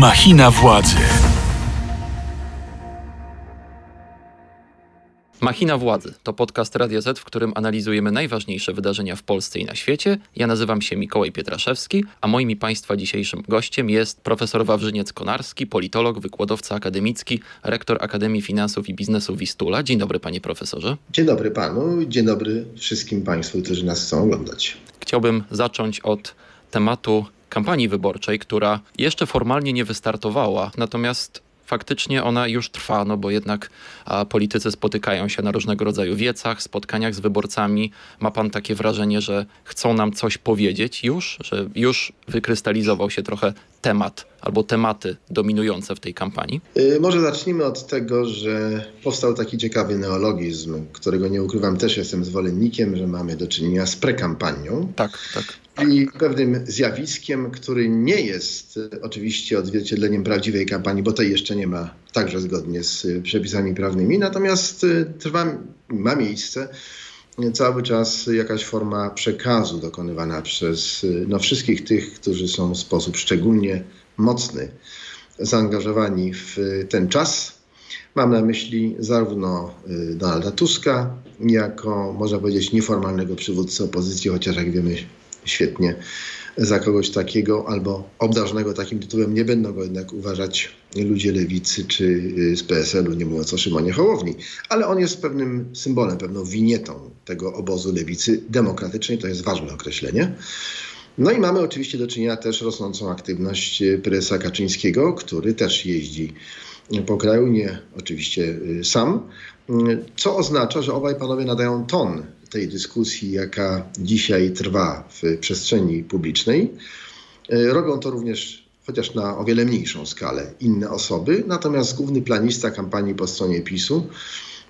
Machina władzy. Machina Władzy to podcast Radio Z, w którym analizujemy najważniejsze wydarzenia w Polsce i na świecie. Ja nazywam się Mikołaj Pietraszewski, a moim i Państwa dzisiejszym gościem jest profesor Wawrzyniec-Konarski, politolog, wykładowca akademicki, rektor Akademii Finansów i Biznesu Wistula. Dzień dobry panie profesorze. Dzień dobry panu, dzień dobry wszystkim państwu, którzy nas chcą oglądać. Chciałbym zacząć od tematu kampanii wyborczej, która jeszcze formalnie nie wystartowała, natomiast faktycznie ona już trwa, no bo jednak a, politycy spotykają się na różnego rodzaju wiecach, spotkaniach z wyborcami. Ma pan takie wrażenie, że chcą nam coś powiedzieć już, że już wykrystalizował się trochę temat albo tematy dominujące w tej kampanii? Yy, może zacznijmy od tego, że powstał taki ciekawy neologizm, którego nie ukrywam, też jestem zwolennikiem, że mamy do czynienia z prekampanią. Tak, tak. Czyli pewnym zjawiskiem, który nie jest oczywiście odzwierciedleniem prawdziwej kampanii, bo tej jeszcze nie ma, także zgodnie z e, przepisami prawnymi. Natomiast e, trwa, ma miejsce cały czas jakaś forma przekazu dokonywana przez no, wszystkich tych, którzy są w sposób szczególnie mocny zaangażowani w ten czas. Mam na myśli zarówno Donalda Tuska, jako, można powiedzieć, nieformalnego przywódcę opozycji, chociaż jak wiemy, świetnie za kogoś takiego albo obdarzonego takim tytułem. Nie będą go jednak uważać ludzie lewicy czy y, z PSL-u, nie mówiąc o Szymonie Hołowni. Ale on jest pewnym symbolem, pewną winietą tego obozu lewicy demokratycznej. To jest ważne określenie. No i mamy oczywiście do czynienia też rosnącą aktywność prezesa Kaczyńskiego, który też jeździ po kraju, nie oczywiście y, sam, co oznacza, że obaj panowie nadają ton tej dyskusji, jaka dzisiaj trwa w przestrzeni publicznej. E, robią to również, chociaż na o wiele mniejszą skalę, inne osoby. Natomiast główny planista kampanii po stronie PiSu,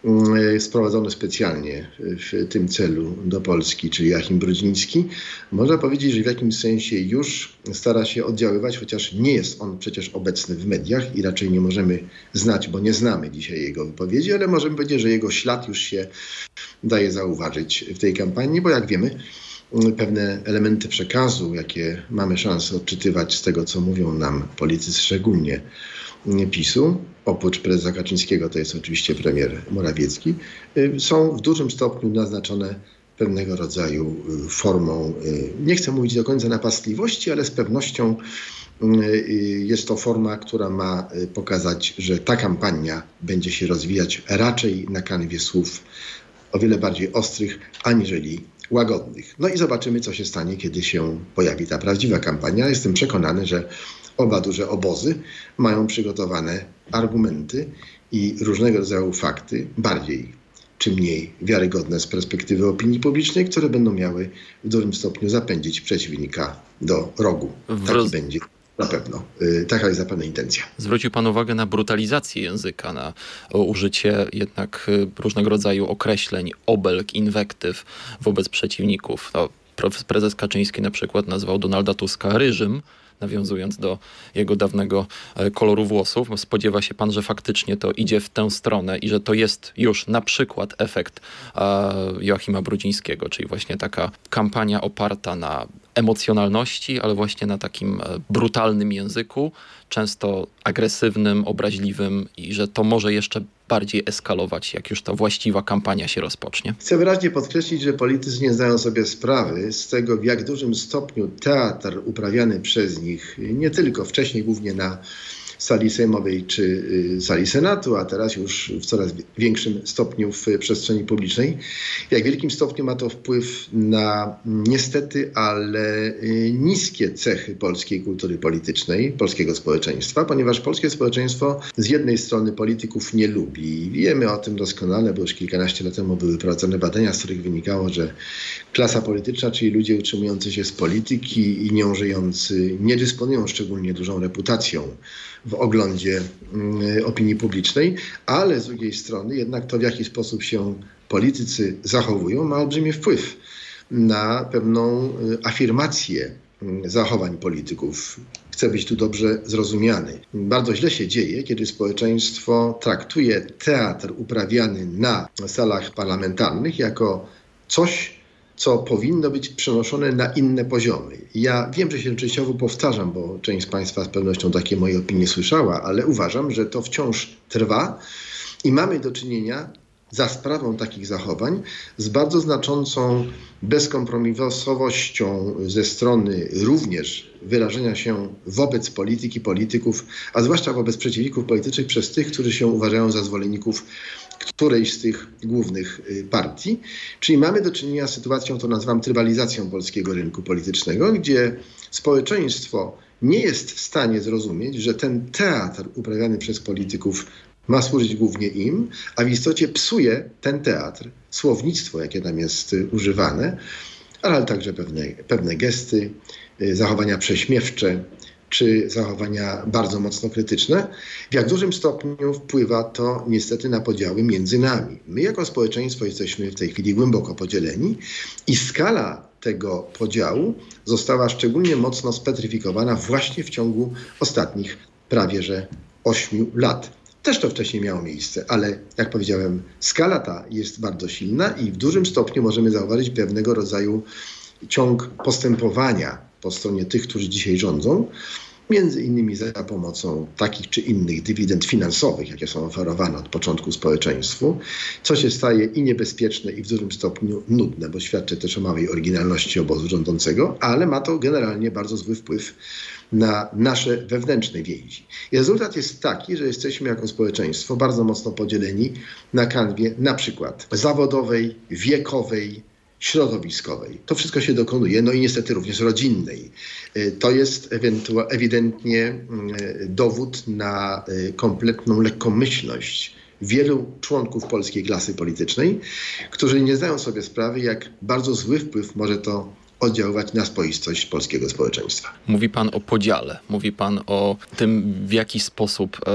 mm, sprowadzony specjalnie w tym celu do Polski, czyli Jachim Brudziński, można powiedzieć, że w jakimś sensie już stara się oddziaływać, chociaż nie jest on przecież obecny w mediach i raczej nie możemy znać, bo nie znamy dzisiaj jego wypowiedzi, ale możemy powiedzieć, że jego ślad już się daje zauważyć w tej kampanii, bo jak wiemy, pewne elementy przekazu, jakie mamy szansę odczytywać z tego, co mówią nam politycy, szczególnie PiSu, oprócz prezesa Kaczyńskiego, to jest oczywiście premier Morawiecki, są w dużym stopniu naznaczone pewnego rodzaju formą, nie chcę mówić do końca napastliwości, ale z pewnością jest to forma, która ma pokazać, że ta kampania będzie się rozwijać raczej na kanwie słów o wiele bardziej ostrych aniżeli łagodnych. No i zobaczymy, co się stanie, kiedy się pojawi ta prawdziwa kampania. Jestem przekonany, że oba duże obozy mają przygotowane argumenty i różnego rodzaju fakty, bardziej czy mniej wiarygodne z perspektywy opinii publicznej, które będą miały w dużym stopniu zapędzić przeciwnika do rogu. Taki będzie na pewno. Y, taka jest zapewne intencja. Zwrócił Pan uwagę na brutalizację języka, na użycie jednak y, różnego rodzaju określeń, obelg, inwektyw wobec przeciwników. No, prezes Kaczyński na przykład nazwał Donalda Tuska ryżym, nawiązując do jego dawnego e, koloru włosów. Spodziewa się pan, że faktycznie to idzie w tę stronę i że to jest już na przykład efekt Joachima Brudzińskiego, czyli właśnie taka kampania oparta na emocjonalności, ale właśnie na takim e, brutalnym języku, często agresywnym, obraźliwym i że to może jeszcze bardziej eskalować, jak już ta właściwa kampania się rozpocznie. Chcę wyraźnie podkreślić, że politycy nie zdają sobie sprawy z tego, w jak dużym stopniu teatr uprawiany przez nich, nie tylko wcześniej głównie na sali sejmowej czy y, sali Senatu, a teraz już w coraz większym stopniu w przestrzeni publicznej. Jak wielkim stopniu ma to wpływ na niestety, ale y, niskie cechy polskiej kultury politycznej, polskiego społeczeństwa, ponieważ polskie społeczeństwo z jednej strony polityków nie lubi. Wiemy o tym doskonale, bo już kilkanaście lat temu były prowadzone badania, z których wynikało, że klasa polityczna, czyli ludzie utrzymujący się z polityki i nią żyjący, nie dysponują szczególnie dużą reputacją w oglądzie mm, opinii publicznej, ale z drugiej strony jednak to, w jaki sposób się politycy zachowują, ma olbrzymi wpływ na pewną y, afirmację mm, zachowań polityków. Chcę być tu dobrze zrozumiany. Bardzo źle się dzieje, kiedy społeczeństwo traktuje teatr uprawiany na salach parlamentarnych jako coś, co powinno być przenoszone na inne poziomy. Ja wiem, że się częściowo powtarzam, bo część z Państwa z pewnością takie moje opinie słyszała, ale uważam, że to wciąż trwa i mamy do czynienia za sprawą takich zachowań z bardzo znaczącą bezkompromisowością ze strony również wyrażenia się wobec polityki, polityków, a zwłaszcza wobec przeciwników politycznych przez tych, którzy się uważają za zwolenników którejś z tych głównych y, partii. Czyli mamy do czynienia z sytuacją, to nazywam trybalizacją polskiego rynku politycznego, gdzie społeczeństwo nie jest w stanie zrozumieć, że ten teatr uprawiany przez polityków ma służyć głównie im, a w istocie psuje ten teatr, słownictwo, jakie tam jest y, używane, ale także pewne, pewne gesty, y, zachowania prześmiewcze, czy zachowania bardzo mocno krytyczne, w jak dużym stopniu wpływa to niestety na podziały między nami. My jako społeczeństwo jesteśmy w tej chwili głęboko podzieleni i skala tego podziału została szczególnie mocno spetryfikowana właśnie w ciągu ostatnich prawie że ośmiu lat. Też to wcześniej miało miejsce, ale jak powiedziałem, skala ta jest bardzo silna i w dużym stopniu możemy zauważyć pewnego rodzaju ciąg postępowania po stronie tych, którzy dzisiaj rządzą, między innymi za pomocą takich czy innych dywidend finansowych, jakie są oferowane od początku społeczeństwu, co się staje i niebezpieczne, i w dużym stopniu nudne, bo świadczy też o małej oryginalności obozu rządzącego, ale ma to generalnie bardzo zły wpływ na nasze wewnętrzne więzi. I rezultat jest taki, że jesteśmy jako społeczeństwo bardzo mocno podzieleni na kanwie na przykład zawodowej, wiekowej, środowiskowej. To wszystko się dokonuje, no i niestety również rodzinnej. Y, to jest ewidentnie y, dowód na y, kompletną lekkomyślność wielu członków polskiej klasy politycznej, którzy nie zdają sobie sprawy, jak bardzo zły wpływ może to oddziaływać na spoistość polskiego społeczeństwa. Mówi pan o podziale, mówi pan o tym, w jaki sposób e,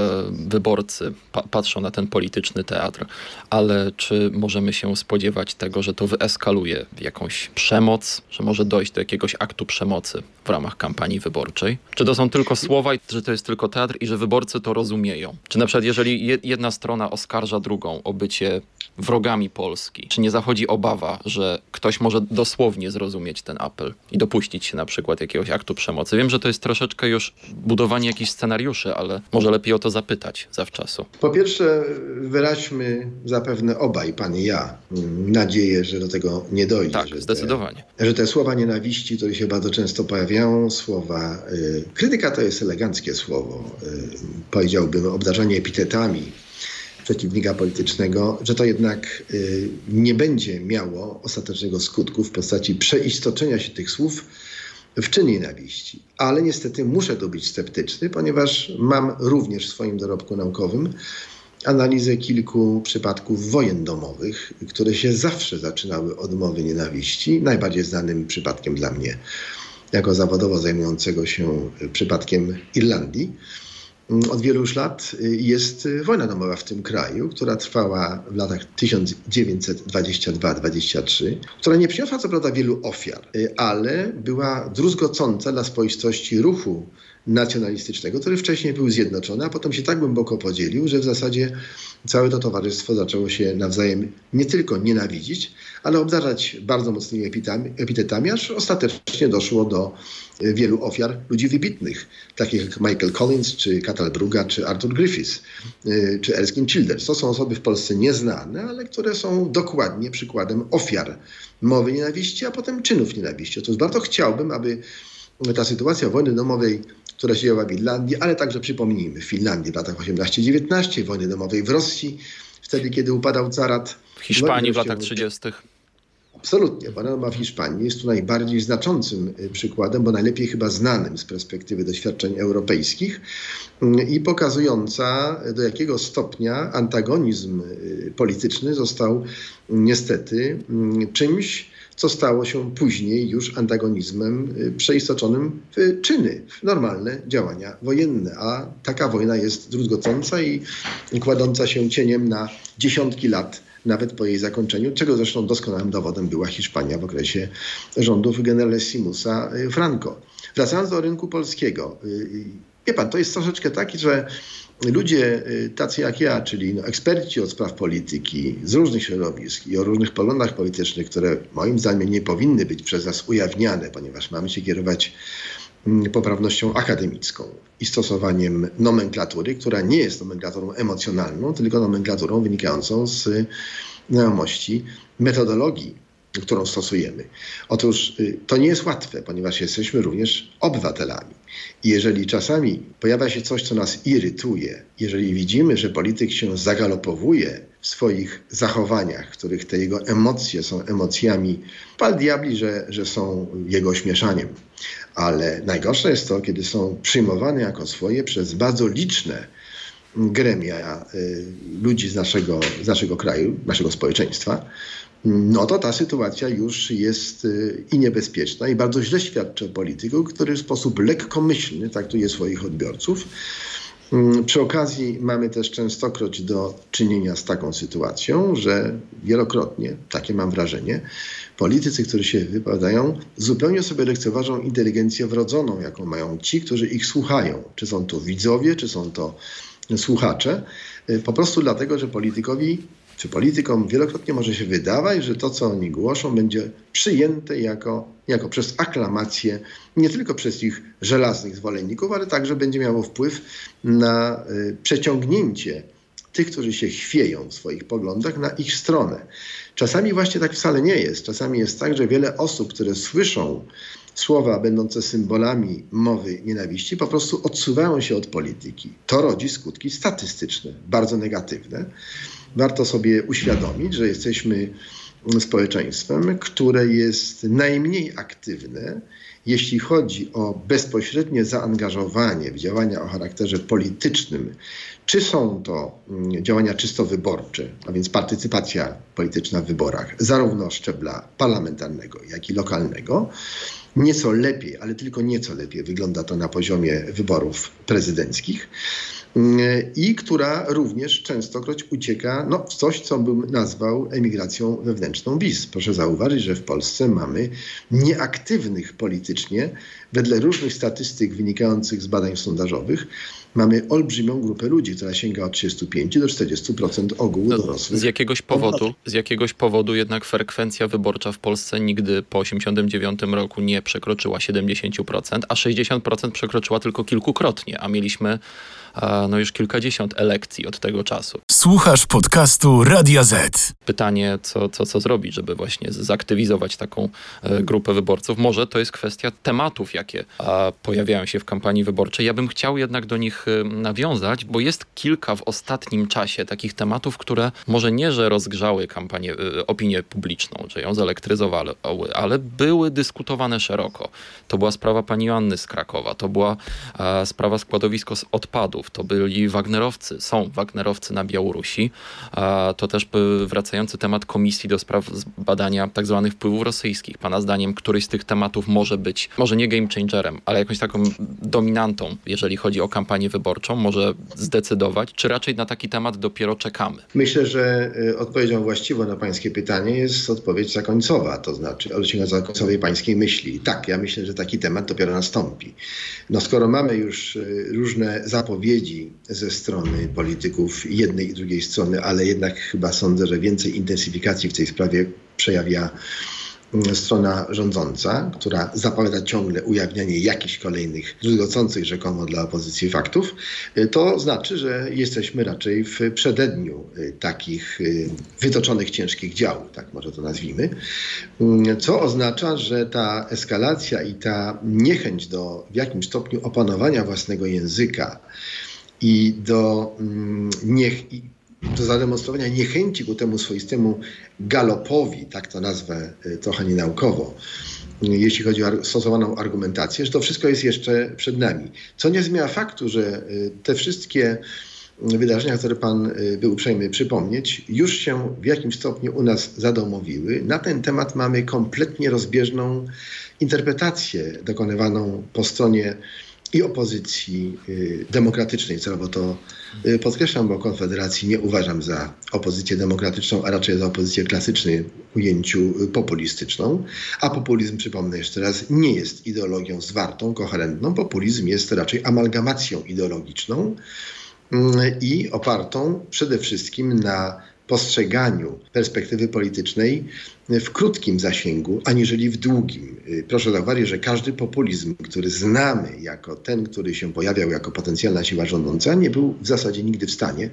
wyborcy pa patrzą na ten polityczny teatr, ale czy możemy się spodziewać tego, że to wyeskaluje w jakąś przemoc, że może dojść do jakiegoś aktu przemocy w ramach kampanii wyborczej? Czy to są tylko słowa że to jest tylko teatr i że wyborcy to rozumieją? Czy na przykład jeżeli jedna strona oskarża drugą o bycie wrogami Polski, czy nie zachodzi obawa, że ktoś może dosłownie zrozumieć ten apel i dopuścić się na przykład jakiegoś aktu przemocy? Wiem, że to jest troszeczkę już budowanie jakichś scenariuszy, ale może lepiej o to zapytać zawczasu. Po pierwsze, wyraźmy zapewne obaj, pan i ja, nadzieję, że do tego nie dojdzie. Tak, że zdecydowanie. Te, że te słowa nienawiści, które się bardzo często pojawiają, słowa. Y, krytyka to jest eleganckie słowo. Y, powiedziałbym, obdarzanie epitetami przeciwnika politycznego, że to jednak y, nie będzie miało ostatecznego skutku w postaci przeistoczenia się tych słów w czyn nienawiści. Ale niestety muszę tu być sceptyczny, ponieważ mam również w swoim dorobku naukowym analizę kilku przypadków wojen domowych, które się zawsze zaczynały od mowy nienawiści. Najbardziej znanym przypadkiem dla mnie, jako zawodowo zajmującego się przypadkiem Irlandii od wielu już lat y, jest y, wojna domowa w tym kraju, która trwała w latach 1922-23, która nie przyniosła co prawda wielu ofiar, y, ale była druzgocąca dla spoistości ruchu nacjonalistycznego, który wcześniej był zjednoczony, a potem się tak głęboko podzielił, że w zasadzie całe to towarzystwo zaczęło się nawzajem nie tylko nienawidzić, ale obdarzać bardzo mocnymi epitetami, aż ostatecznie doszło do e, wielu ofiar ludzi wybitnych, takich jak Michael Collins, czy Katal Bruga, czy Arthur Griffiths, e, czy Erskine Childers. To są osoby w Polsce nieznane, ale które są dokładnie przykładem ofiar mowy nienawiści, a potem czynów nienawiści. Otóż bardzo chciałbym, aby ta sytuacja wojny domowej która się działa w Irlandii, ale także przypomnijmy w Finlandii w latach 18-19, wojny domowej w Rosji, wtedy kiedy upadał carat. W Hiszpanii w latach 30. Absolutnie. Panorama w Hiszpanii jest tu najbardziej znaczącym y, przykładem, bo najlepiej chyba znanym z perspektywy doświadczeń europejskich y, i pokazująca do jakiego stopnia antagonizm y, polityczny został niestety czymś, co stało się później już antagonizmem y, przeistoczonym w czyny, w normalne działania wojenne. A taka wojna jest druzgocąca i kładąca się cieniem na dziesiątki lat nawet po jej zakończeniu, czego zresztą doskonałym dowodem była Hiszpania w okresie rządów generalissimusa y, Franco. Wracając do rynku polskiego, y, Wie pan, to jest troszeczkę taki, że ludzie tacy jak ja, czyli no, eksperci od spraw polityki z różnych środowisk i o różnych poglądach politycznych, które moim zdaniem nie powinny być przez nas ujawniane, ponieważ mamy się kierować mm, poprawnością akademicką i stosowaniem nomenklatury, która nie jest nomenklaturą emocjonalną, tylko nomenklaturą wynikającą z znajomości metodologii którą stosujemy. Otóż y, to nie jest łatwe, ponieważ jesteśmy również obywatelami. I jeżeli czasami pojawia się coś, co nas irytuje, jeżeli widzimy, że polityk się zagalopowuje w swoich zachowaniach, w których te jego emocje są emocjami, pal diabli, że, że są jego śmieszaniem. Ale najgorsze jest to, kiedy są przyjmowane jako swoje przez bardzo liczne gremia y, ludzi z naszego, z naszego kraju, naszego społeczeństwa, no to ta sytuacja już jest y, i niebezpieczna, i bardzo źle świadczy o polityku, który w sposób lekkomyślny traktuje swoich odbiorców. Mm, przy okazji mamy też częstokroć do czynienia z taką sytuacją, że wielokrotnie, takie mam wrażenie, politycy, którzy się wypowiadają, zupełnie sobie lekceważą inteligencję wrodzoną, jaką mają ci, którzy ich słuchają. Czy są to widzowie, czy są to słuchacze, y, po prostu dlatego, że politykowi czy politykom wielokrotnie może się wydawać, że to, co oni głoszą, będzie przyjęte jako, jako przez aklamację nie tylko przez ich żelaznych zwolenników, ale także będzie miało wpływ na y, przeciągnięcie tych, którzy się chwieją w swoich poglądach, na ich stronę. Czasami właśnie tak wcale nie jest. Czasami jest tak, że wiele osób, które słyszą słowa będące symbolami mowy nienawiści, po prostu odsuwają się od polityki. To rodzi skutki statystyczne, bardzo negatywne warto sobie uświadomić, że jesteśmy społeczeństwem, które jest najmniej aktywne, jeśli chodzi o bezpośrednie zaangażowanie w działania o charakterze politycznym, czy są to mm, działania czysto wyborcze, a więc partycypacja polityczna w wyborach, zarówno szczebla parlamentarnego, jak i lokalnego, nieco lepiej, ale tylko nieco lepiej wygląda to na poziomie wyborów prezydenckich i która również częstokroć ucieka no, w coś, co bym nazwał emigracją wewnętrzną BIS. Proszę zauważyć, że w Polsce mamy nieaktywnych politycznie, wedle różnych statystyk wynikających z badań sondażowych, mamy olbrzymią grupę ludzi, która sięga od 35 do 40% ogółu no, dorosłych. Z jakiegoś powodu, z jakiegoś powodu jednak frekwencja wyborcza w Polsce nigdy po 89 roku nie przekroczyła 70%, a 60% przekroczyła tylko kilkukrotnie, a mieliśmy no już kilkadziesiąt elekcji od tego czasu. Słuchasz podcastu Radia Z. Pytanie, co, co, co zrobić, żeby właśnie zaktywizować taką e, grupę wyborców? Może to jest kwestia tematów, jakie pojawiają się w kampanii wyborczej. Ja bym chciał jednak do nich e, nawiązać, bo jest kilka w ostatnim czasie takich tematów, które może nie, że rozgrzały kampanię, e, opinię publiczną, że ją zelektryzowały, ale były dyskutowane szeroko. To była sprawa pani Joanny z Krakowa, to była sprawa składowisko z odpadów, to byli Wagnerowcy, są Wagnerowcy na Białorusi. To też wracający temat Komisji do spraw badania tak zwanych wpływów rosyjskich. Pana zdaniem któryś z tych tematów może być, może nie game changerem, ale jakąś taką dominantą, jeżeli chodzi o kampanię wyborczą, może zdecydować, czy raczej na taki temat dopiero czekamy? Myślę, że y, odpowiedzią właściwą na pańskie pytanie jest odpowiedź zakońcowa, to znaczy odcinek zakońcowej pańskiej myśli. Tak, ja myślę, że taki temat dopiero nastąpi. No skoro mamy już y, różne zapowiedzi, ze strony polityków jednej i drugiej strony, ale jednak chyba sądzę, że więcej intensyfikacji w tej sprawie przejawia strona rządząca, która zapowiada ciągle ujawnianie jakichś kolejnych druzgocących rzekomo dla opozycji faktów, y, to znaczy, że jesteśmy raczej w przededniu y, takich y, wytoczonych ciężkich dział, tak może to nazwijmy, co oznacza, że ta eskalacja i ta niechęć do w jakimś stopniu opanowania własnego języka, i do, mm, niech, do zademonstrowania niechęci ku temu swoistemu galopowi, tak to nazwę y, trochę nienaukowo, jeśli chodzi o stosowaną argumentację, że to wszystko jest jeszcze przed nami. Co nie zmienia faktu, że y, te wszystkie wydarzenia, które Pan y, był uprzejmy przypomnieć, już się w jakimś stopniu u nas zadomowiły. Na ten temat mamy kompletnie rozbieżną interpretację dokonywaną po stronie i opozycji y, demokratycznej, celowo to y, podkreślam, bo Konfederacji nie uważam za opozycję demokratyczną, a raczej za opozycję klasycznej ujęciu y, populistyczną. A populizm, przypomnę jeszcze raz, nie jest ideologią zwartą, koherentną. Populizm jest raczej amalgamacją ideologiczną i opartą przede wszystkim na postrzeganiu perspektywy politycznej w krótkim zasięgu, aniżeli w długim. Proszę zauważyć, że każdy populizm, który znamy jako ten, który się pojawiał jako potencjalna siła rządząca, nie był w zasadzie nigdy w stanie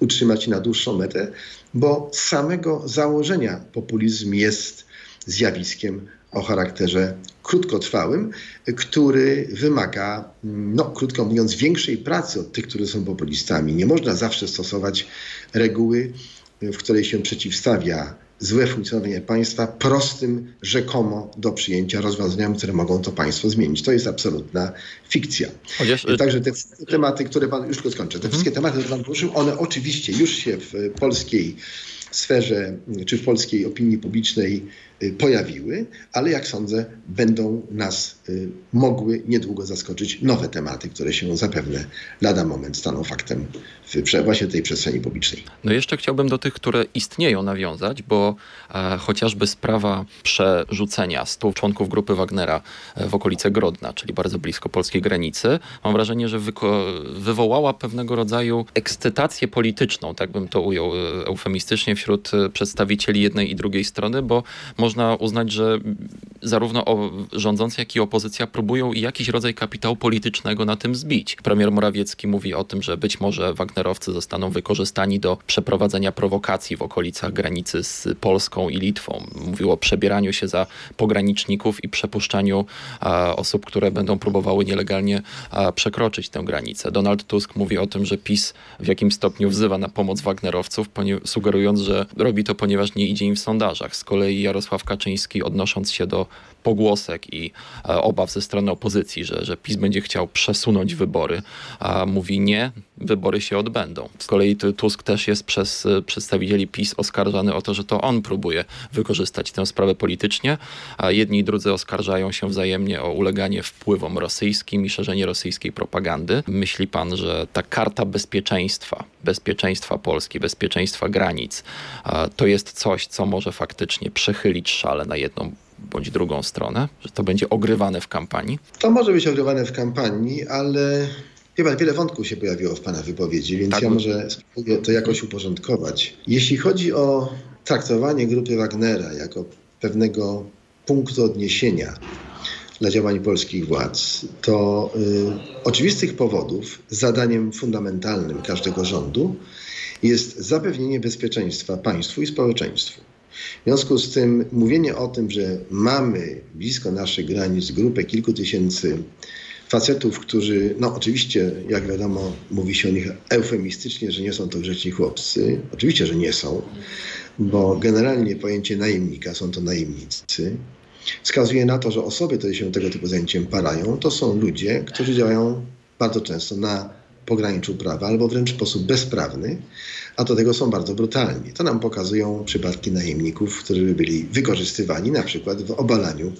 utrzymać na dłuższą metę, bo z samego założenia populizm jest zjawiskiem o charakterze krótkotrwałym, który wymaga, no krótko mówiąc, większej pracy od tych, którzy są populistami. Nie można zawsze stosować reguły w której się przeciwstawia złe funkcjonowanie państwa prostym, rzekomo do przyjęcia rozwiązaniom, które mogą to państwo zmienić. To jest absolutna fikcja. Chociaż... Także te tematy, które pan, już tylko skończę, te mhm. wszystkie tematy, które pan poruszył, one oczywiście już się w polskiej sferze, czy w polskiej opinii publicznej y, pojawiły, ale jak sądzę, będą nas y, mogły niedługo zaskoczyć nowe tematy, które się zapewne lada moment staną faktem w właśnie tej przestrzeni publicznej. No jeszcze chciałbym do tych, które istnieją nawiązać, bo e, chociażby sprawa przerzucenia stu członków grupy Wagnera e, w okolice Grodna, czyli bardzo blisko polskiej granicy, mam wrażenie, że wywołała pewnego rodzaju ekscytację polityczną, tak bym to ujął e, eufemistycznie, wśród e, przedstawicieli jednej i drugiej strony, bo można uznać, że zarówno rządzący, jak i opozycja próbują jakiś rodzaj kapitału politycznego na tym zbić. Premier Morawiecki mówi o tym, że być może Wagnerowcy zostaną wykorzystani do przeprowadzenia prowokacji w okolicach granicy z Polską i Litwą. Mówił o przebieraniu się za pograniczników i przepuszczaniu a, osób, które będą próbowały nielegalnie a, przekroczyć tę granicę. Donald Tusk mówi o tym, że PiS w jakim stopniu wzywa na pomoc Wagnerowców, sugerując, że robi to, ponieważ nie idzie im w sondażach. Z kolei Jarosław Kaczyński, odnosząc się do pogłosek i e, obaw ze strony opozycji, że, że PiS będzie chciał przesunąć wybory, a mówi nie, wybory się odbędą. Z kolei Tusk też jest przez e, przedstawicieli PiS oskarżany o to, że to on próbuje wykorzystać tę sprawę politycznie, a jedni i drudzy oskarżają się wzajemnie o uleganie wpływom rosyjskim i szerzenie rosyjskiej propagandy. Myśli pan, że ta karta bezpieczeństwa, bezpieczeństwa Polski, bezpieczeństwa granic, to jest coś, co może faktycznie przechylić szale na jedną bądź drugą stronę, że to będzie ogrywane w kampanii? To może być ogrywane w kampanii, ale Chyba wiele wątków się pojawiło w Pana wypowiedzi, więc tak. ja może spróbuję to jakoś uporządkować. Jeśli chodzi o traktowanie grupy Wagnera jako pewnego punktu odniesienia dla działań polskich władz, to y, oczywistych powodów zadaniem fundamentalnym każdego rządu jest zapewnienie bezpieczeństwa państwu i społeczeństwu. W związku z tym mówienie o tym, że mamy blisko naszych granic grupę kilku tysięcy facetów, którzy, no oczywiście, jak wiadomo, mówi się o nich eufemistycznie, że nie są to grzeczni chłopcy. Oczywiście, że nie są, bo generalnie pojęcie najemnika są to najemnicy. Wskazuje na to, że osoby, które się tego typu zajęciem parają, to są ludzie, którzy działają bardzo często na pograniczu prawa albo wręcz w sposób bezprawny, a do tego są bardzo brutalni. To nam pokazują przypadki najemników, którzy byli wykorzystywani na przykład w obalaniu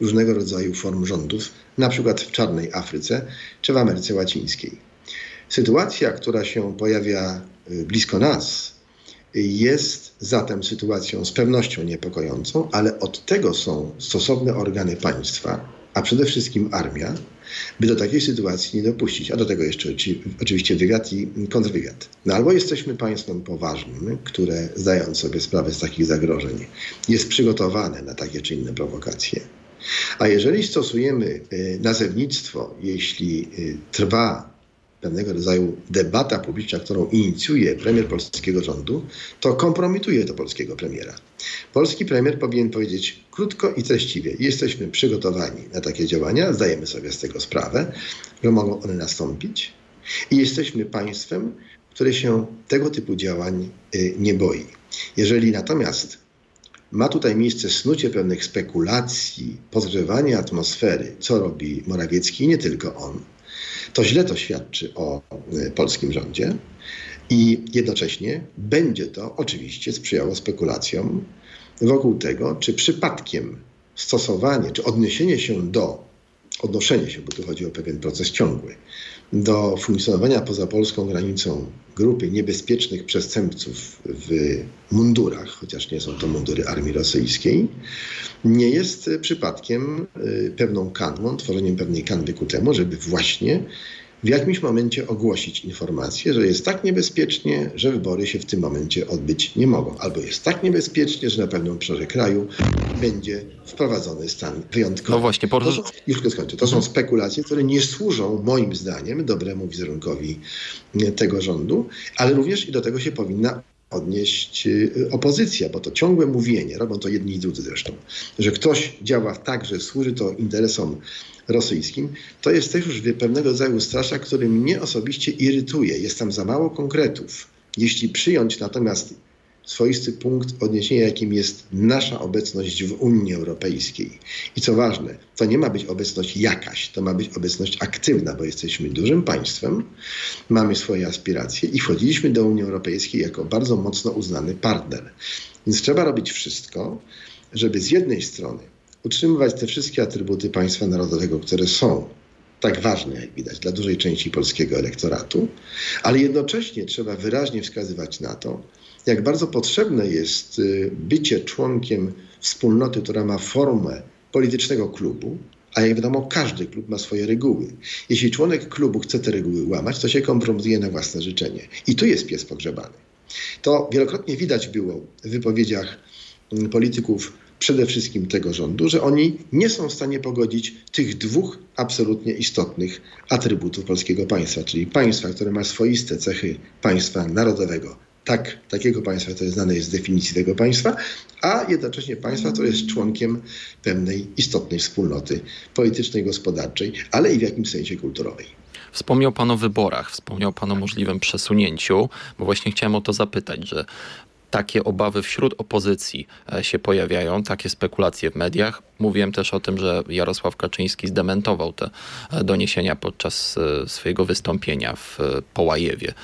różnego rodzaju form rządów, na przykład w Czarnej Afryce czy w Ameryce Łacińskiej. Sytuacja, która się pojawia y, blisko nas, jest zatem sytuacją z pewnością niepokojącą, ale od tego są stosowne organy państwa, a przede wszystkim armia, by do takiej sytuacji nie dopuścić. A do tego jeszcze oczywiście wywiad i kontrwywiad. No albo jesteśmy państwem poważnym, które zdając sobie sprawę z takich zagrożeń, jest przygotowane na takie czy inne prowokacje. A jeżeli stosujemy y, nazewnictwo, jeśli y, trwa pewnego rodzaju debata publiczna, którą inicjuje premier polskiego rządu, to kompromituje to polskiego premiera. Polski premier powinien powiedzieć krótko i treściwie: Jesteśmy przygotowani na takie działania, zdajemy sobie z tego sprawę, że mogą one nastąpić i jesteśmy państwem, które się tego typu działań y, nie boi. Jeżeli natomiast ma tutaj miejsce snucie pewnych spekulacji, podgrzewanie atmosfery, co robi Morawiecki nie tylko on, to źle to świadczy o e, polskim rządzie i jednocześnie będzie to oczywiście sprzyjało spekulacjom wokół tego, czy przypadkiem stosowanie, czy odniesienie się do odnoszenie się, bo tu chodzi o pewien proces ciągły, do funkcjonowania poza polską granicą grupy niebezpiecznych przestępców w mundurach, chociaż nie są to mundury armii rosyjskiej, nie jest przypadkiem y, pewną kanwą, tworzeniem pewnej kanwy ku temu, żeby właśnie w jakimś momencie ogłosić informację, że jest tak niebezpiecznie, że wybory się w tym momencie odbyć nie mogą. Albo jest tak niebezpiecznie, że na pewnym obszarze kraju będzie wprowadzony stan wyjątkowy. No właśnie, po... to są, już tylko skończę. To są spekulacje, które nie służą moim zdaniem dobremu wizerunkowi tego rządu, ale również i do tego się powinna odnieść y, opozycja, bo to ciągłe mówienie, robią to jedni i drudzy zresztą, że ktoś działa tak, że służy to interesom rosyjskim, to jest też już pewnego rodzaju straszak, który mnie osobiście irytuje. Jest tam za mało konkretów. Jeśli przyjąć natomiast swoisty punkt odniesienia, jakim jest nasza obecność w Unii Europejskiej. I co ważne, to nie ma być obecność jakaś, to ma być obecność aktywna, bo jesteśmy dużym państwem, mamy swoje aspiracje i wchodziliśmy do Unii Europejskiej jako bardzo mocno uznany partner. Więc trzeba robić wszystko, żeby z jednej strony utrzymywać te wszystkie atrybuty państwa narodowego, które są tak ważne, jak widać, dla dużej części polskiego elektoratu, ale jednocześnie trzeba wyraźnie wskazywać na to, jak bardzo potrzebne jest y, bycie członkiem wspólnoty, która ma formę politycznego klubu, a jak wiadomo, każdy klub ma swoje reguły. Jeśli członek klubu chce te reguły łamać, to się kompromituje na własne życzenie. I tu jest pies pogrzebany. To wielokrotnie widać było w wypowiedziach mm, polityków przede wszystkim tego rządu, że oni nie są w stanie pogodzić tych dwóch absolutnie istotnych atrybutów polskiego państwa, czyli państwa, które ma swoiste cechy państwa narodowego, tak, takiego państwa, które znane jest z definicji tego państwa, a jednocześnie państwa, które jest członkiem pewnej istotnej wspólnoty politycznej, gospodarczej, ale i w jakimś sensie kulturowej. Wspomniał Pan o wyborach, wspomniał Pan o możliwym przesunięciu, bo właśnie chciałem o to zapytać, że takie obawy wśród opozycji e, się pojawiają, takie spekulacje w mediach. Mówiłem też o tym, że Jarosław Kaczyński zdementował te e, doniesienia podczas e, swojego wystąpienia w Połajewie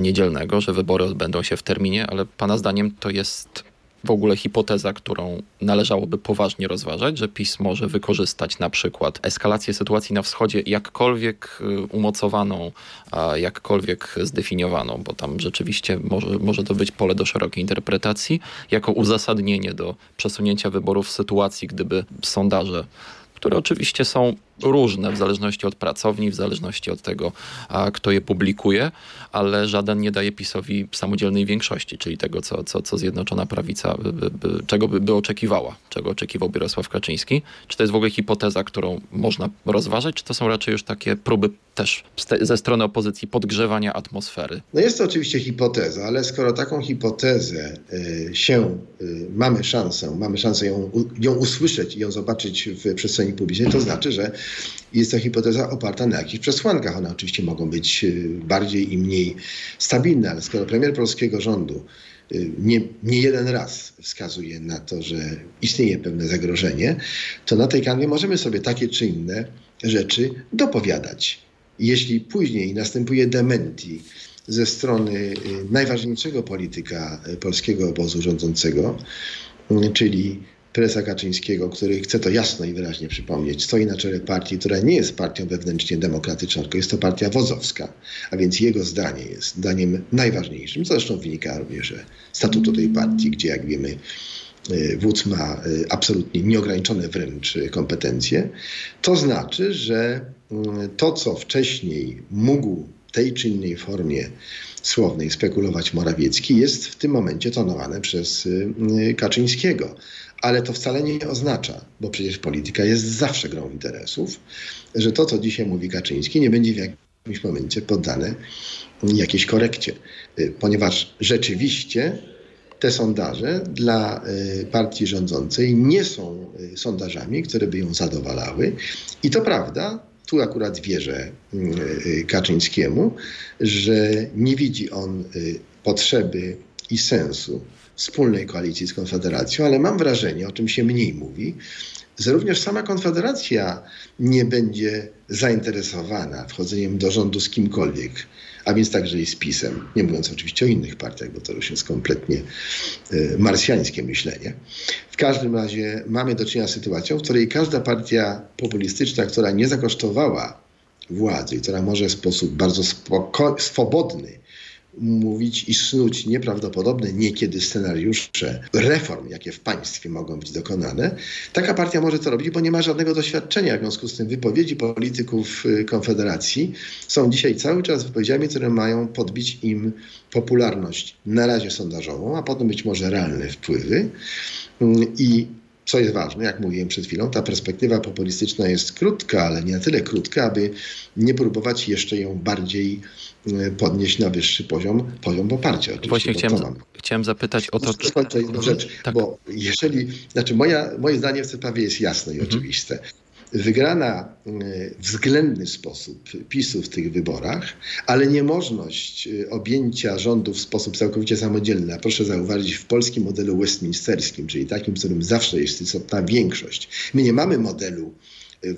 niedzielnego, że wybory odbędą się w terminie, ale pana zdaniem to jest w ogóle hipoteza, którą należałoby poważnie rozważać, że PiS może wykorzystać na przykład eskalację sytuacji na wschodzie, jakkolwiek y, umocowaną, jakkolwiek zdefiniowaną, bo tam rzeczywiście może, może to być pole do szerokiej interpretacji, jako uzasadnienie do przesunięcia wyborów w sytuacji, gdyby sondaże które oczywiście są różne w zależności od pracowni, w zależności od tego, kto je publikuje, ale żaden nie daje PiSowi samodzielnej większości, czyli tego, co, co, co Zjednoczona Prawica, by, by, czego by, by oczekiwała, czego oczekiwał Jarosław Kaczyński. Czy to jest w ogóle hipoteza, którą można rozważać, czy to są raczej już takie próby też ze strony opozycji podgrzewania atmosfery? No jest to oczywiście hipoteza, ale skoro taką hipotezę y, się y, mamy szansę, mamy szansę ją, ją usłyszeć i ją zobaczyć w przestrzeni publicznej, to znaczy, że jest to hipoteza oparta na jakichś przesłankach. One oczywiście mogą być y, bardziej i mniej stabilne, ale skoro premier polskiego rządu y, nie, nie jeden raz wskazuje na to, że istnieje pewne zagrożenie, to na tej kanwie możemy sobie takie czy inne rzeczy dopowiadać. Jeśli później następuje dementi ze strony y, najważniejszego polityka polskiego obozu rządzącego, czyli prezesa Kaczyńskiego, który chce to jasno i wyraźnie przypomnieć, stoi na czele partii, która nie jest partią wewnętrznie demokratyczną, tylko jest to partia wodzowska, a więc jego zdanie jest zdaniem najważniejszym, co zresztą wynika również ze statutu tej partii, gdzie jak wiemy y, wódz ma y, absolutnie nieograniczone wręcz kompetencje, to znaczy, że y, to, co wcześniej mógł tej czy innej formie słownej spekulować Morawiecki, jest w tym momencie tonowane przez Kaczyńskiego ale to wcale nie oznacza, bo przecież polityka jest zawsze grą interesów, że to, co dzisiaj mówi Kaczyński, nie będzie w jakimś momencie poddane jakiejś korekcie, y, ponieważ rzeczywiście te sondaże dla y, partii rządzącej nie są y, sondażami, które by ją zadowalały. I to prawda, tu akurat wierzę Kaczyńskiemu, że nie widzi on potrzeby i sensu wspólnej koalicji z Konfederacją, ale mam wrażenie, o czym się mniej mówi, że również sama Konfederacja nie będzie zainteresowana wchodzeniem do rządu z kimkolwiek, a więc także i z PiSem, nie mówiąc oczywiście o innych partiach, bo to już jest kompletnie y, marsjańskie myślenie. W każdym razie mamy do czynienia z sytuacją, w której każda partia populistyczna, która nie zakosztowała władzy i która może w sposób bardzo swobodny mówić i snuć nieprawdopodobne niekiedy scenariusze reform, jakie w państwie mogą być dokonane. Taka partia może to robić, bo nie ma żadnego doświadczenia. W związku z tym wypowiedzi polityków y, Konfederacji są dzisiaj cały czas wypowiedziami, które mają podbić im popularność na razie sondażową, a potem być może realne wpływy. Mm, I co jest ważne, jak mówiłem przed chwilą, ta perspektywa populistyczna jest krótka, ale nie na tyle krótka, aby nie próbować jeszcze ją bardziej e, podnieść na wyższy poziom, poziom poparcia. Oczywiście, Właśnie chciałem, chciałem zapytać o to, czy... Skończę jedną rzecz, tak. bo jeżeli, znaczy moja, moje zdanie w tej sprawie jest jasne i mhm. oczywiste wygrana e, w względny sposób PiSu w tych wyborach, ale niemożność e, objęcia rządu w sposób całkowicie samodzielny. A proszę zauważyć, w polskim modelu westminsterskim, czyli takim, w którym zawsze jest istotna większość. My nie mamy modelu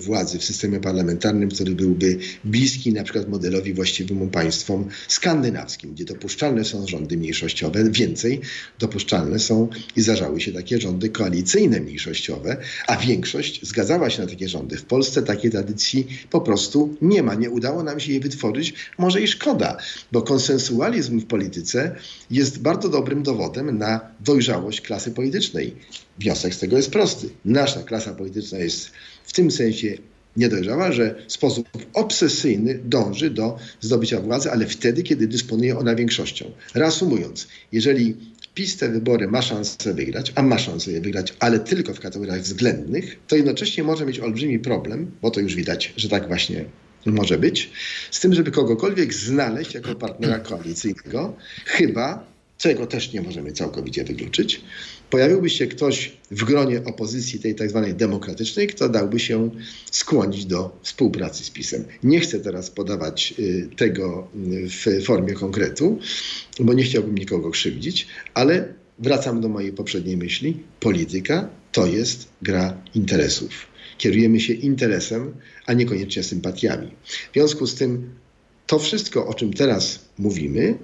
władzy w systemie parlamentarnym, który byłby bliski na przykład modelowi właściwemu państwom skandynawskim, gdzie dopuszczalne są rządy mniejszościowe. Więcej dopuszczalne są i zdarzały się takie rządy koalicyjne mniejszościowe, a większość zgadzała się na takie rządy. W Polsce takiej tradycji po prostu nie ma. Nie udało nam się jej wytworzyć. Może i szkoda, bo konsensualizm w polityce jest bardzo dobrym dowodem na dojrzałość klasy politycznej. Wniosek z tego jest prosty. Nasza klasa polityczna jest w tym sensie niedojrzała, że w sposób obsesyjny dąży do zdobycia władzy, ale wtedy, kiedy dysponuje ona większością. Reasumując, jeżeli PiS te wybory ma szansę wygrać, a ma szansę je wygrać, ale tylko w kategoriach względnych, to jednocześnie może mieć olbrzymi problem, bo to już widać, że tak właśnie może być, z tym, żeby kogokolwiek znaleźć jako partnera koalicyjnego, chyba, czego też nie możemy całkowicie wykluczyć, pojawiłby się ktoś w gronie opozycji tej tak zwanej demokratycznej, kto dałby się skłonić do współpracy z PiSem. Nie chcę teraz podawać y, tego y, w formie konkretu, bo nie chciałbym nikogo krzywdzić, ale wracam do mojej poprzedniej myśli. Polityka to jest gra interesów. Kierujemy się interesem, a niekoniecznie sympatiami. W związku z tym to wszystko, o czym teraz mówimy,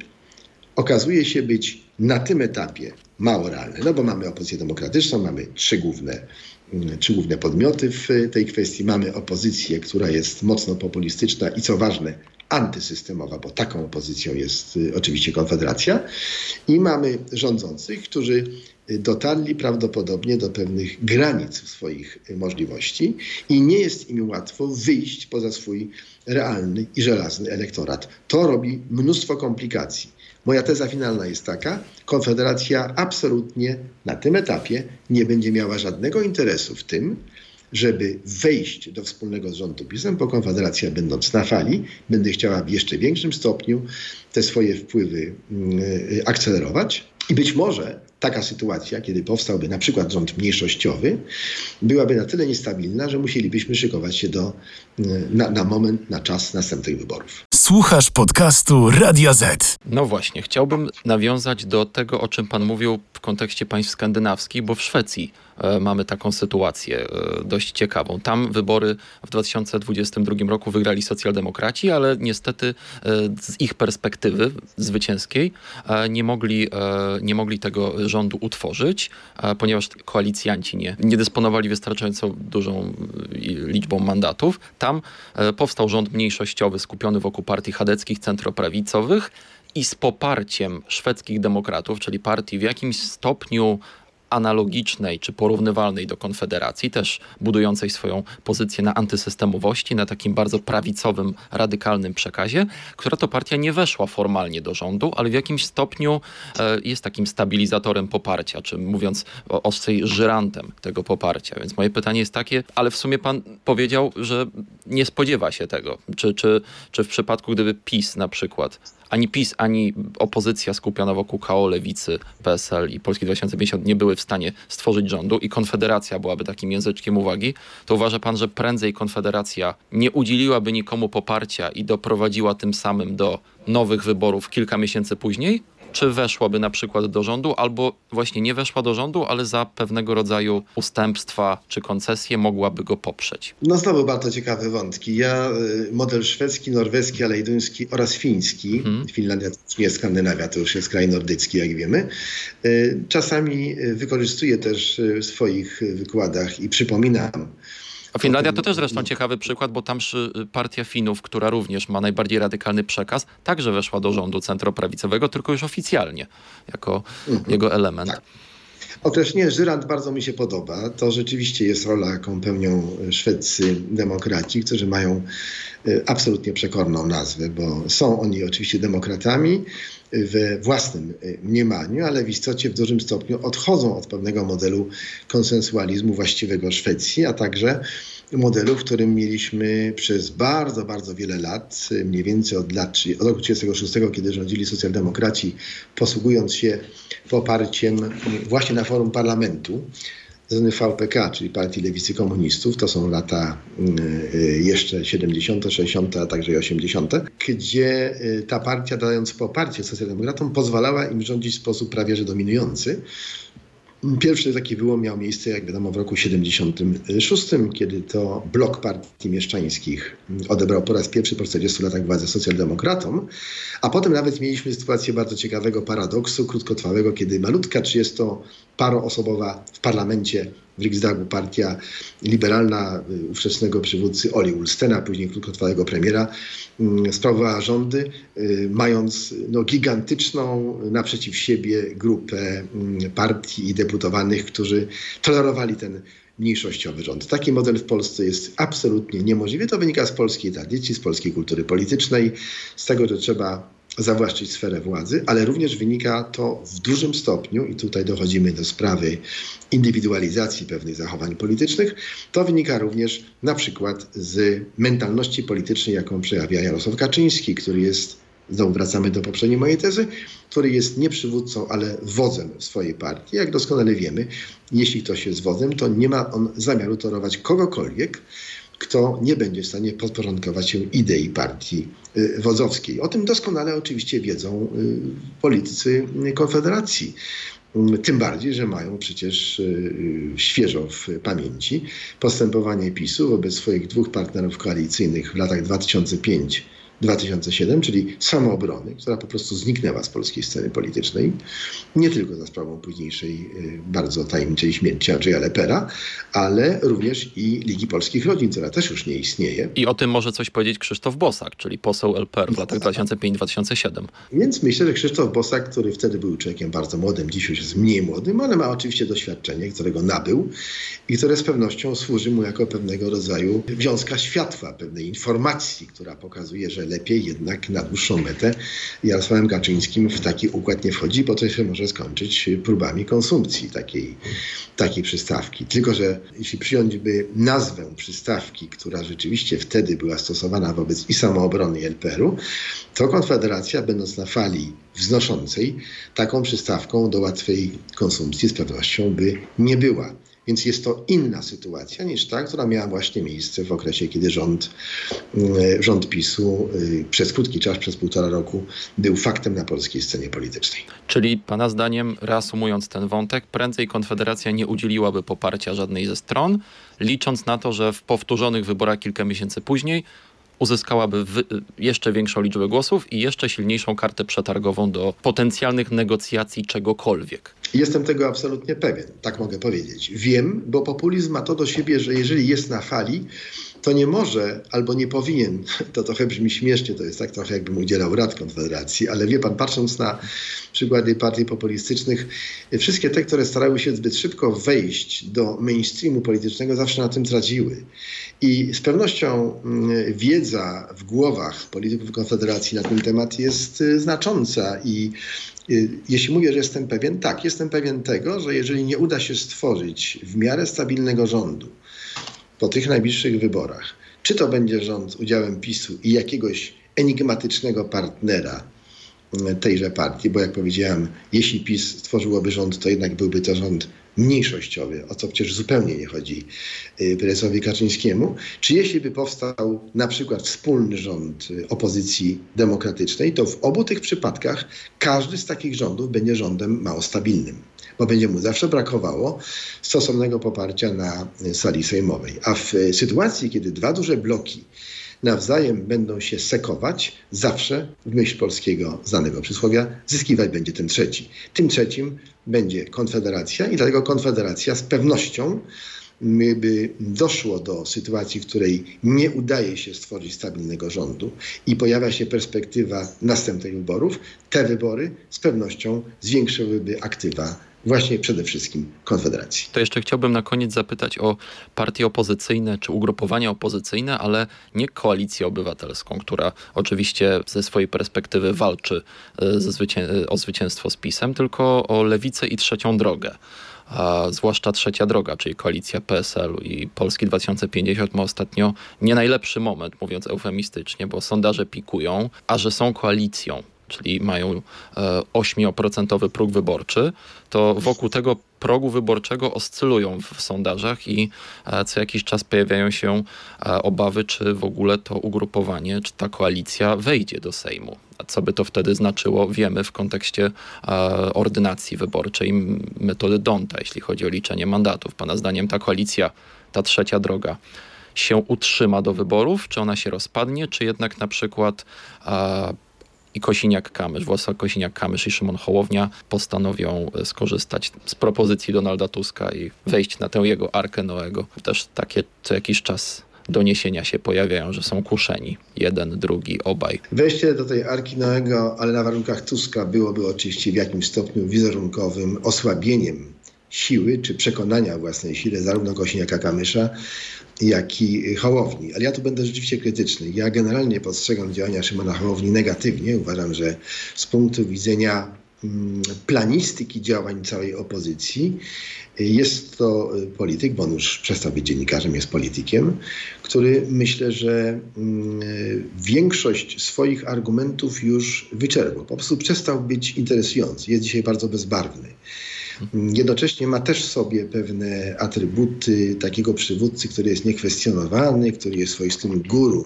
okazuje się być na tym etapie mało realne, no bo mamy opozycję demokratyczną, mamy trzy główne, mm, trzy główne podmioty w tej kwestii. Mamy opozycję, która jest mocno populistyczna i co ważne, antysystemowa, bo taką opozycją jest y, oczywiście Konfederacja. I mamy rządzących, którzy y, dotarli prawdopodobnie do pewnych granic swoich y, możliwości i nie jest im łatwo wyjść poza swój realny i żelazny elektorat. To robi mnóstwo komplikacji. Moja teza finalna jest taka: Konfederacja absolutnie na tym etapie nie będzie miała żadnego interesu w tym, żeby wejść do wspólnego rządu PiSem, bo Konfederacja będąc na fali, będzie chciała w jeszcze większym stopniu te swoje wpływy mm, akcelerować. I być może taka sytuacja, kiedy powstałby na przykład rząd mniejszościowy, byłaby na tyle niestabilna, że musielibyśmy szykować się do, na, na moment, na czas następnych wyborów. Słuchasz podcastu Radia Z. No właśnie, chciałbym nawiązać do tego, o czym Pan mówił w kontekście państw skandynawskich, bo w Szwecji e, mamy taką sytuację e, dość ciekawą. Tam wybory w 2022 roku wygrali socjaldemokraci, ale niestety e, z ich perspektywy zwycięskiej nie mogli, nie mogli tego rządu utworzyć, ponieważ koalicjanci nie, nie dysponowali wystarczająco dużą liczbą mandatów. Tam powstał rząd mniejszościowy skupiony wokół partii chadeckich, centroprawicowych i z poparciem szwedzkich demokratów, czyli partii w jakimś stopniu analogicznej czy porównywalnej do Konfederacji, też budującej swoją pozycję na antysystemowości, na takim bardzo prawicowym, radykalnym przekazie, która to partia nie weszła formalnie do rządu, ale w jakimś stopniu e, jest takim stabilizatorem poparcia, czy mówiąc ostrzej żyrantem tego poparcia. Więc moje pytanie jest takie, ale w sumie pan powiedział, że nie spodziewa się tego. Czy, czy, czy w przypadku, gdyby PiS na przykład ani PiS, ani opozycja skupiona wokół KO, Lewicy, PSL i Polski 2050 nie były w stanie stworzyć rządu i Konfederacja byłaby takim języczkiem uwagi, to uważa pan, że prędzej Konfederacja nie udzieliłaby nikomu poparcia i doprowadziła tym samym do nowych wyborów kilka miesięcy później? Czy weszłaby na przykład do rządu, albo właśnie nie weszła do rządu, ale za pewnego rodzaju ustępstwa czy koncesje mogłaby go poprzeć? No znowu bardzo ciekawe wątki. Ja y, model szwedzki, norweski, ale i duński oraz fiński, hmm. Finlandia to nie jest Skandynawia, to już jest kraj nordycki, jak wiemy, y, czasami wykorzystuję też w swoich wykładach i przypominam, a Finlandia to też zresztą ciekawy przykład, bo tam partia Finów, która również ma najbardziej radykalny przekaz, także weszła do rządu centroprawicowego, tylko już oficjalnie, jako mhm. jego element. Tak. Określenie żyrant bardzo mi się podoba. To rzeczywiście jest rola, jaką pełnią szwedzcy demokraci, którzy mają e, absolutnie przekorną nazwę, bo są oni oczywiście demokratami we własnym e, mniemaniu, ale w istocie w dużym stopniu odchodzą od pewnego modelu konsensualizmu właściwego Szwecji, a także modelu, w którym mieliśmy przez bardzo, bardzo wiele lat, mniej więcej od lat, od roku 1936, kiedy rządzili socjaldemokraci, posługując się poparciem właśnie na forum parlamentu, z VPK, czyli Partii Lewicy Komunistów, to są lata y, jeszcze 70., 60., a także 80., gdzie y, ta partia, dając poparcie socjaldemokratom, pozwalała im rządzić w sposób prawie że dominujący. Pierwszy taki wyłom miał miejsce, jak wiadomo, w roku 76, kiedy to blok partii mieszczańskich odebrał po raz pierwszy po 40 latach władzę socjaldemokratom, a potem nawet mieliśmy sytuację bardzo ciekawego paradoksu krótkotrwałego, kiedy malutka 30-paroosobowa w parlamencie w Riksdagu partia liberalna y, ówczesnego przywódcy Oli Ulstena, później krótkotrwałego premiera, mm, sprawowała rządy, y, mając no, gigantyczną naprzeciw siebie grupę mm, partii i deputowanych, którzy tolerowali ten mniejszościowy rząd. Taki model w Polsce jest absolutnie niemożliwy. To wynika z polskiej tradycji, z polskiej kultury politycznej, z tego, że trzeba zawłaszczyć sferę władzy, ale również wynika to w dużym stopniu, i tutaj dochodzimy do sprawy indywidualizacji pewnych zachowań politycznych, to wynika również na przykład z mentalności politycznej, jaką przejawia Jarosław Kaczyński, który jest, znowu wracamy do poprzedniej mojej tezy, który jest nie przywódcą, ale wodzem swojej partii. Jak doskonale wiemy, jeśli ktoś jest wodzem, to nie ma on zamiaru torować kogokolwiek, kto nie będzie w stanie podporządkować się idei partii y, wodzowskiej. O tym doskonale oczywiście wiedzą y, politycy Konfederacji. Mm, tym bardziej, że mają przecież y, świeżo w pamięci postępowanie PiSu wobec swoich dwóch partnerów koalicyjnych w latach 2005 2007, czyli samoobrony, która po prostu zniknęła z polskiej sceny politycznej, nie tylko za sprawą późniejszej y, bardzo tajemniczej śmierci Andrzeja Lepera, ale również i Ligi Polskich Rodzin, która też już nie istnieje. I o tym może coś powiedzieć Krzysztof Bosak, czyli poseł LPR w latach 2005-2007. Więc myślę, że Krzysztof Bosak, który wtedy był człowiekiem bardzo młodym, dziś już jest mniej młodym, ale ma oczywiście doświadczenie, którego nabył i które z pewnością służy mu jako pewnego rodzaju wiązka światła, pewnej informacji, która pokazuje, że lepiej jednak na dłuższą metę Jarosławem Kaczyńskim w taki układ nie wchodzi, bo to się może skończyć próbami konsumpcji takiej, takiej przystawki. Tylko, że jeśli przyjąć by nazwę przystawki, która rzeczywiście wtedy była stosowana wobec i samoobrony i LPR-u, to Konfederacja, będąc na fali wznoszącej, taką przystawką do łatwej konsumpcji z pewnością by nie była. Więc jest to inna sytuacja niż ta, która miała właśnie miejsce w okresie, kiedy rząd, mm, rząd PiSu y, przez krótki czas, przez półtora roku, był faktem na polskiej scenie politycznej. Czyli Pana zdaniem, reasumując ten wątek, prędzej Konfederacja nie udzieliłaby poparcia żadnej ze stron, licząc na to, że w powtórzonych wyborach kilka miesięcy później uzyskałaby jeszcze większą liczbę głosów i jeszcze silniejszą kartę przetargową do potencjalnych negocjacji czegokolwiek. Jestem tego absolutnie pewien, tak mogę powiedzieć. Wiem, bo populizm ma to do siebie, że jeżeli jest na fali, to nie może albo nie powinien, to trochę brzmi śmiesznie, to jest tak trochę jakbym udzielał rad Konfederacji, ale wie pan, patrząc na przykłady partii populistycznych, wszystkie te, które starały się zbyt szybko wejść do mainstreamu politycznego, zawsze na tym traciły. I z pewnością mm, wiedza w głowach polityków Konfederacji na ten temat jest y, znacząca i y, jeśli mówię, że jestem pewien, tak, jestem pewien tego, że jeżeli nie uda się stworzyć w miarę stabilnego rządu, po tych najbliższych wyborach, czy to będzie rząd z udziałem PiSu i jakiegoś enigmatycznego partnera mm, tejże partii, bo jak powiedziałem, jeśli PiS stworzyłoby rząd, to jednak byłby to rząd mniejszościowy, o co przecież zupełnie nie chodzi y, prezesowi Kaczyńskiemu, czy jeśli by powstał na przykład wspólny rząd y, opozycji demokratycznej, to w obu tych przypadkach każdy z takich rządów będzie rządem mało stabilnym, bo będzie mu zawsze brakowało stosownego poparcia na sali sejmowej. A w sytuacji, kiedy dwa duże bloki nawzajem będą się sekować, zawsze w myśl polskiego znanego przysłowia zyskiwać będzie ten trzeci. Tym trzecim będzie Konfederacja i dlatego Konfederacja z pewnością by doszło do sytuacji, w której nie udaje się stworzyć stabilnego rządu i pojawia się perspektywa następnych wyborów, te wybory z pewnością zwiększyłyby aktywa właśnie przede wszystkim Konfederacji. To jeszcze chciałbym na koniec zapytać o partie opozycyjne czy ugrupowania opozycyjne, ale nie koalicję obywatelską, która oczywiście ze swojej perspektywy walczy e, zwycię e, o zwycięstwo z PiSem, tylko o lewicę i trzecią drogę. A zwłaszcza trzecia droga, czyli koalicja PSL i Polski 2050 ma ostatnio nie najlepszy moment, mówiąc eufemistycznie, bo sondaże pikują, a że są koalicją czyli mają 8% e, próg wyborczy, to wokół tego progu wyborczego oscylują w sondażach i e, co jakiś czas pojawiają się e, obawy, czy w ogóle to ugrupowanie, czy ta koalicja wejdzie do Sejmu. A co by to wtedy znaczyło, wiemy w kontekście ordynacji wyborczej metody Donta, jeśli chodzi o liczenie mandatów. Pana zdaniem ta koalicja, ta trzecia droga, się utrzyma do wyborów, czy ona się rozpadnie, czy jednak na przykład i Kosiniak-Kamysz, Włosław Kosiniak-Kamysz i Szymon Hołownia postanowią e, skorzystać z propozycji Donalda Tuska i wejść na tę jego arkę Noego. Też takie co jakiś czas doniesienia się pojawiają, że są kuszeni. Jeden, drugi, obaj. Wejście do tej Arki Noego, ale na warunkach Tuska byłoby oczywiście w jakimś stopniu wizerunkowym osłabieniem siły czy przekonania własnej sile zarówno Kosiniaka-Kamysza, jak i Hołowni. Ale ja tu będę rzeczywiście krytyczny. Ja generalnie postrzegam działania Szymona Hołowni negatywnie. Uważam, że z punktu widzenia mm, planistyki działań całej opozycji jest to y, polityk, bo on już przestał być dziennikarzem, jest politykiem, który myślę, że mm, większość swoich argumentów już wyczerpał. Po prostu przestał być interesujący. Jest dzisiaj bardzo bezbarwny. Jednocześnie ma też w sobie pewne atrybuty takiego przywódcy, który jest niekwestionowany, który jest swoistym guru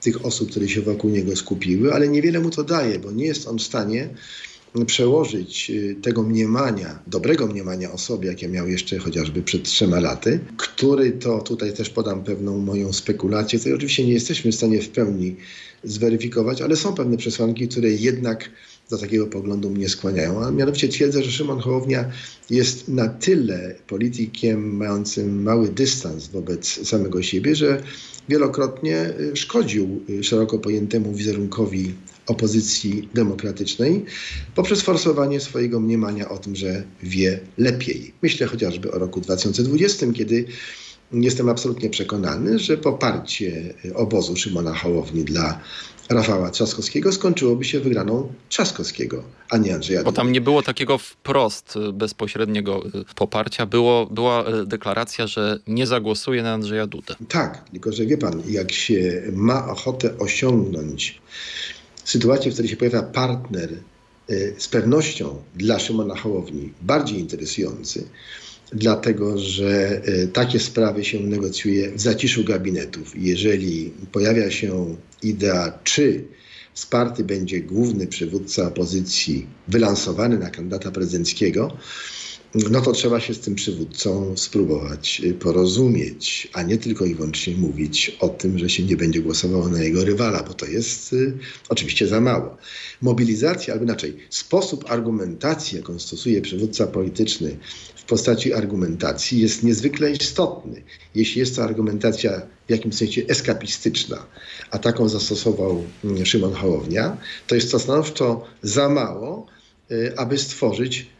tych osób, które się wokół niego skupiły, ale niewiele mu to daje, bo nie jest on w stanie przełożyć y, tego mniemania, dobrego mniemania o sobie, jakie miał jeszcze chociażby przed trzema laty, który to, tutaj też podam pewną moją spekulację, której oczywiście nie jesteśmy w stanie w pełni zweryfikować, ale są pewne przesłanki, które jednak do takiego poglądu mnie skłaniają. A mianowicie twierdzę, że Szymon Hołownia jest na tyle politykiem mającym mały dystans wobec samego siebie, że wielokrotnie y, szkodził y, szeroko pojętemu wizerunkowi opozycji demokratycznej poprzez forsowanie swojego mniemania o tym, że wie lepiej. Myślę chociażby o roku 2020, kiedy jestem absolutnie przekonany, że poparcie obozu Szymona Hołowni dla Rafała Trzaskowskiego skończyłoby się wygraną Trzaskowskiego, a nie Andrzeja Bo tam nie było takiego wprost y, bezpośredniego y, poparcia. Było, była y, deklaracja, że nie zagłosuje na Andrzeja Dudę. Tak, tylko że wie pan, jak się ma ochotę osiągnąć sytuację, w której się pojawia partner z pewnością dla Szymona Hołowni bardziej interesujący, dlatego że takie sprawy się negocjuje w zaciszu gabinetów. Jeżeli pojawia się idea, czy wsparty będzie główny przywódca opozycji wylansowany na kandydata prezydenckiego, no to trzeba się z tym przywódcą spróbować y, porozumieć, a nie tylko i wyłącznie mówić o tym, że się nie będzie głosowało na jego rywala, bo to jest y, oczywiście za mało. Mobilizacja, albo inaczej, sposób argumentacji, jaką stosuje przywódca polityczny w postaci argumentacji, jest niezwykle istotny. Jeśli jest to argumentacja w jakimś sensie eskapistyczna, a taką zastosował mm, Szymon Hołownia, to jest to stanowczo za mało, y, aby stworzyć Y,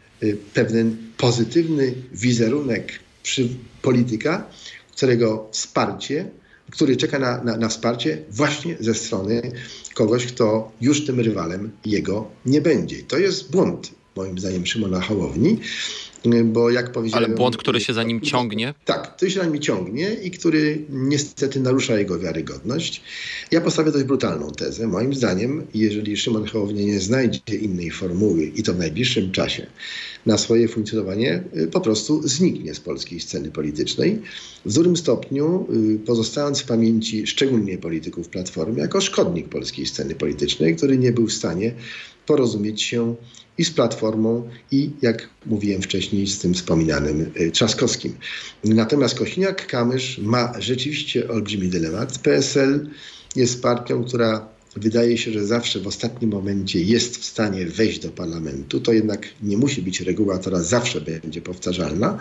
pewien pozytywny wizerunek przy polityka, którego wsparcie, który czeka na, na, na, wsparcie właśnie ze strony kogoś, kto już tym rywalem jego nie będzie. To jest błąd, moim zdaniem, Szymona Hołowni. bo jak powiedziałem... Ale błąd, który się za nim ciągnie? Tak, który się za nim ciągnie i który niestety narusza jego wiarygodność. Ja postawię dość brutalną tezę. Moim zdaniem, jeżeli Szymon Hołownia nie znajdzie innej formuły i to w najbliższym czasie na swoje funkcjonowanie, y, po prostu zniknie z polskiej sceny politycznej. W dużym stopniu y, pozostając w pamięci szczególnie polityków Platformy jako szkodnik polskiej sceny politycznej, który nie był w stanie porozumieć się i z Platformą, i jak mówiłem wcześniej, z tym wspominanym y, Trzaskowskim. Natomiast Kośniak-Kamysz ma rzeczywiście olbrzymi dylemat. PSL jest partią, która wydaje się, że zawsze w ostatnim momencie jest w stanie wejść do parlamentu. To jednak nie musi być reguła, która zawsze będzie powtarzalna.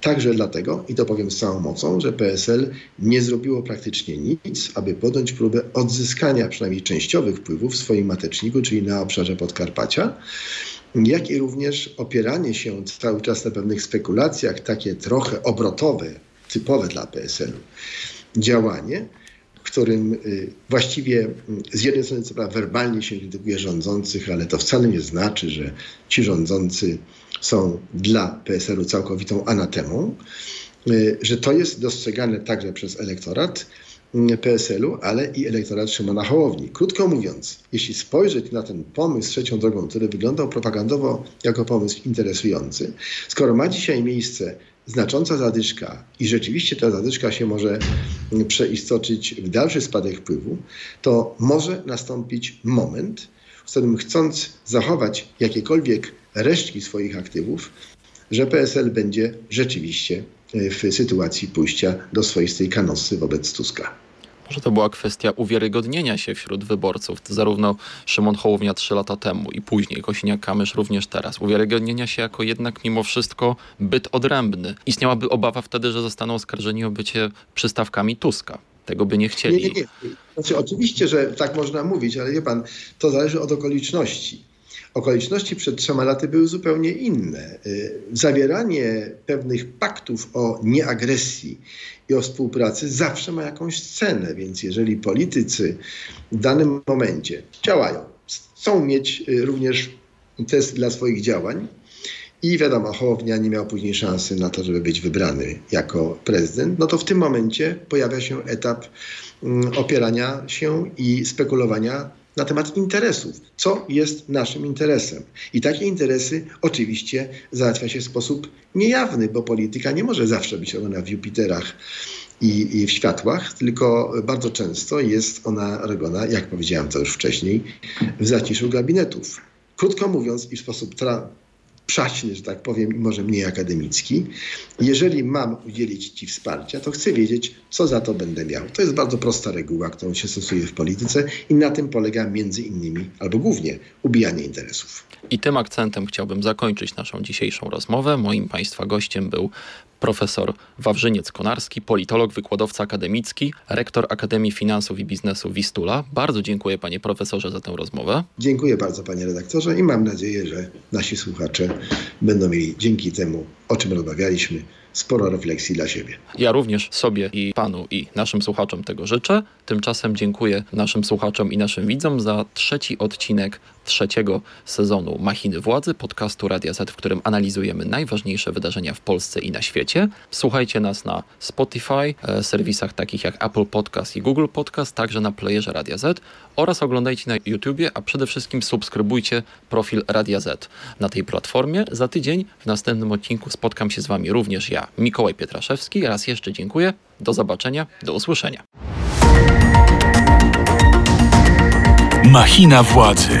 Także dlatego, i to powiem z całą mocą, że PSL nie zrobiło praktycznie nic, aby podjąć próbę odzyskania przynajmniej częściowych wpływów w swoim mateczniku, czyli na obszarze Podkarpacia jak i również opieranie się cały czas na pewnych spekulacjach, takie trochę obrotowe, typowe dla PSL-u działanie, w którym y, właściwie y, z jednej strony co prawda werbalnie się krytykuje rządzących, ale to wcale nie znaczy, że ci rządzący są dla PSL-u całkowitą anatemą, y, że to jest dostrzegane także przez elektorat PSL-u, ale i elektorat Szymona Hołowni. Krótko mówiąc, jeśli spojrzeć na ten pomysł trzecią drogą, który wyglądał propagandowo jako pomysł interesujący, skoro ma dzisiaj miejsce znacząca zadyszka i rzeczywiście ta zadyszka się może przeistoczyć w dalszy spadek wpływu, to może nastąpić moment, w którym chcąc zachować jakiekolwiek resztki swoich aktywów, że PSL będzie rzeczywiście w sytuacji pójścia do swoistej kanosy wobec Tuska. Może to była kwestia uwiarygodnienia się wśród wyborców. Zarówno Szymon Hołownia trzy lata temu i później Kosiniak-Kamysz również teraz. Uwiarygodnienia się jako jednak mimo wszystko byt odrębny. Istniałaby obawa wtedy, że zostaną oskarżeni o bycie przystawkami Tuska. Tego by nie chcieli. Nie, nie, nie. Znaczy, oczywiście, że tak można mówić, ale wie pan, to zależy od okoliczności. Okoliczności przed trzema laty były zupełnie inne. Y, zawieranie pewnych paktów o nieagresji i o współpracy zawsze ma jakąś cenę, więc jeżeli politycy w danym momencie działają, chcą mieć y, również test dla swoich działań, i wiadomo, Hołownia nie miał później szansy na to, żeby być wybrany jako prezydent, no to w tym momencie pojawia się etap mm, opierania się i spekulowania na temat interesów. Co jest naszym interesem? I takie interesy oczywiście załatwia się w sposób niejawny, bo polityka nie może zawsze być robiona w Jupiterach i, i, w światłach, tylko bardzo często jest ona robiona, jak powiedziałem to już wcześniej, w zaciszu gabinetów. Krótko mówiąc i w sposób tra- przaśny, że tak powiem, i może mniej akademicki. Jeżeli mam udzielić Ci wsparcia, to chcę wiedzieć, co za to będę miał. To jest bardzo prosta reguła, którą się stosuje w polityce i na tym polega między innymi, albo głównie, ubijanie interesów. I tym akcentem chciałbym zakończyć naszą dzisiejszą rozmowę. Moim Państwa gościem był profesor Wawrzyniec Konarski, politolog, wykładowca akademicki, rektor Akademii Finansów i Biznesu Wistula. Bardzo dziękuję panie profesorze za tę rozmowę. Dziękuję bardzo panie redaktorze i mam nadzieję, że nasi słuchacze będą mieli dzięki temu, o czym rozmawialiśmy, sporo refleksji dla siebie. Ja również sobie i panu i naszym słuchaczom tego życzę. Tymczasem dziękuję naszym słuchaczom i naszym widzom za trzeci odcinek trzeciego sezonu Machiny Władzy, podcastu Radia Z, w którym analizujemy najważniejsze wydarzenia w Polsce i na świecie. Słuchajcie nas na Spotify, e, serwisach takich jak Apple Podcast i Google Podcast, także na playerze Radia Z oraz oglądajcie na YouTubie, a przede wszystkim subskrybujcie profil Radia Z na tej platformie. Za tydzień w następnym odcinku spotkam się z Wami również ja, Mikołaj Pietraszewski. Raz jeszcze dziękuję. Do zobaczenia, do usłyszenia. Machina władzy.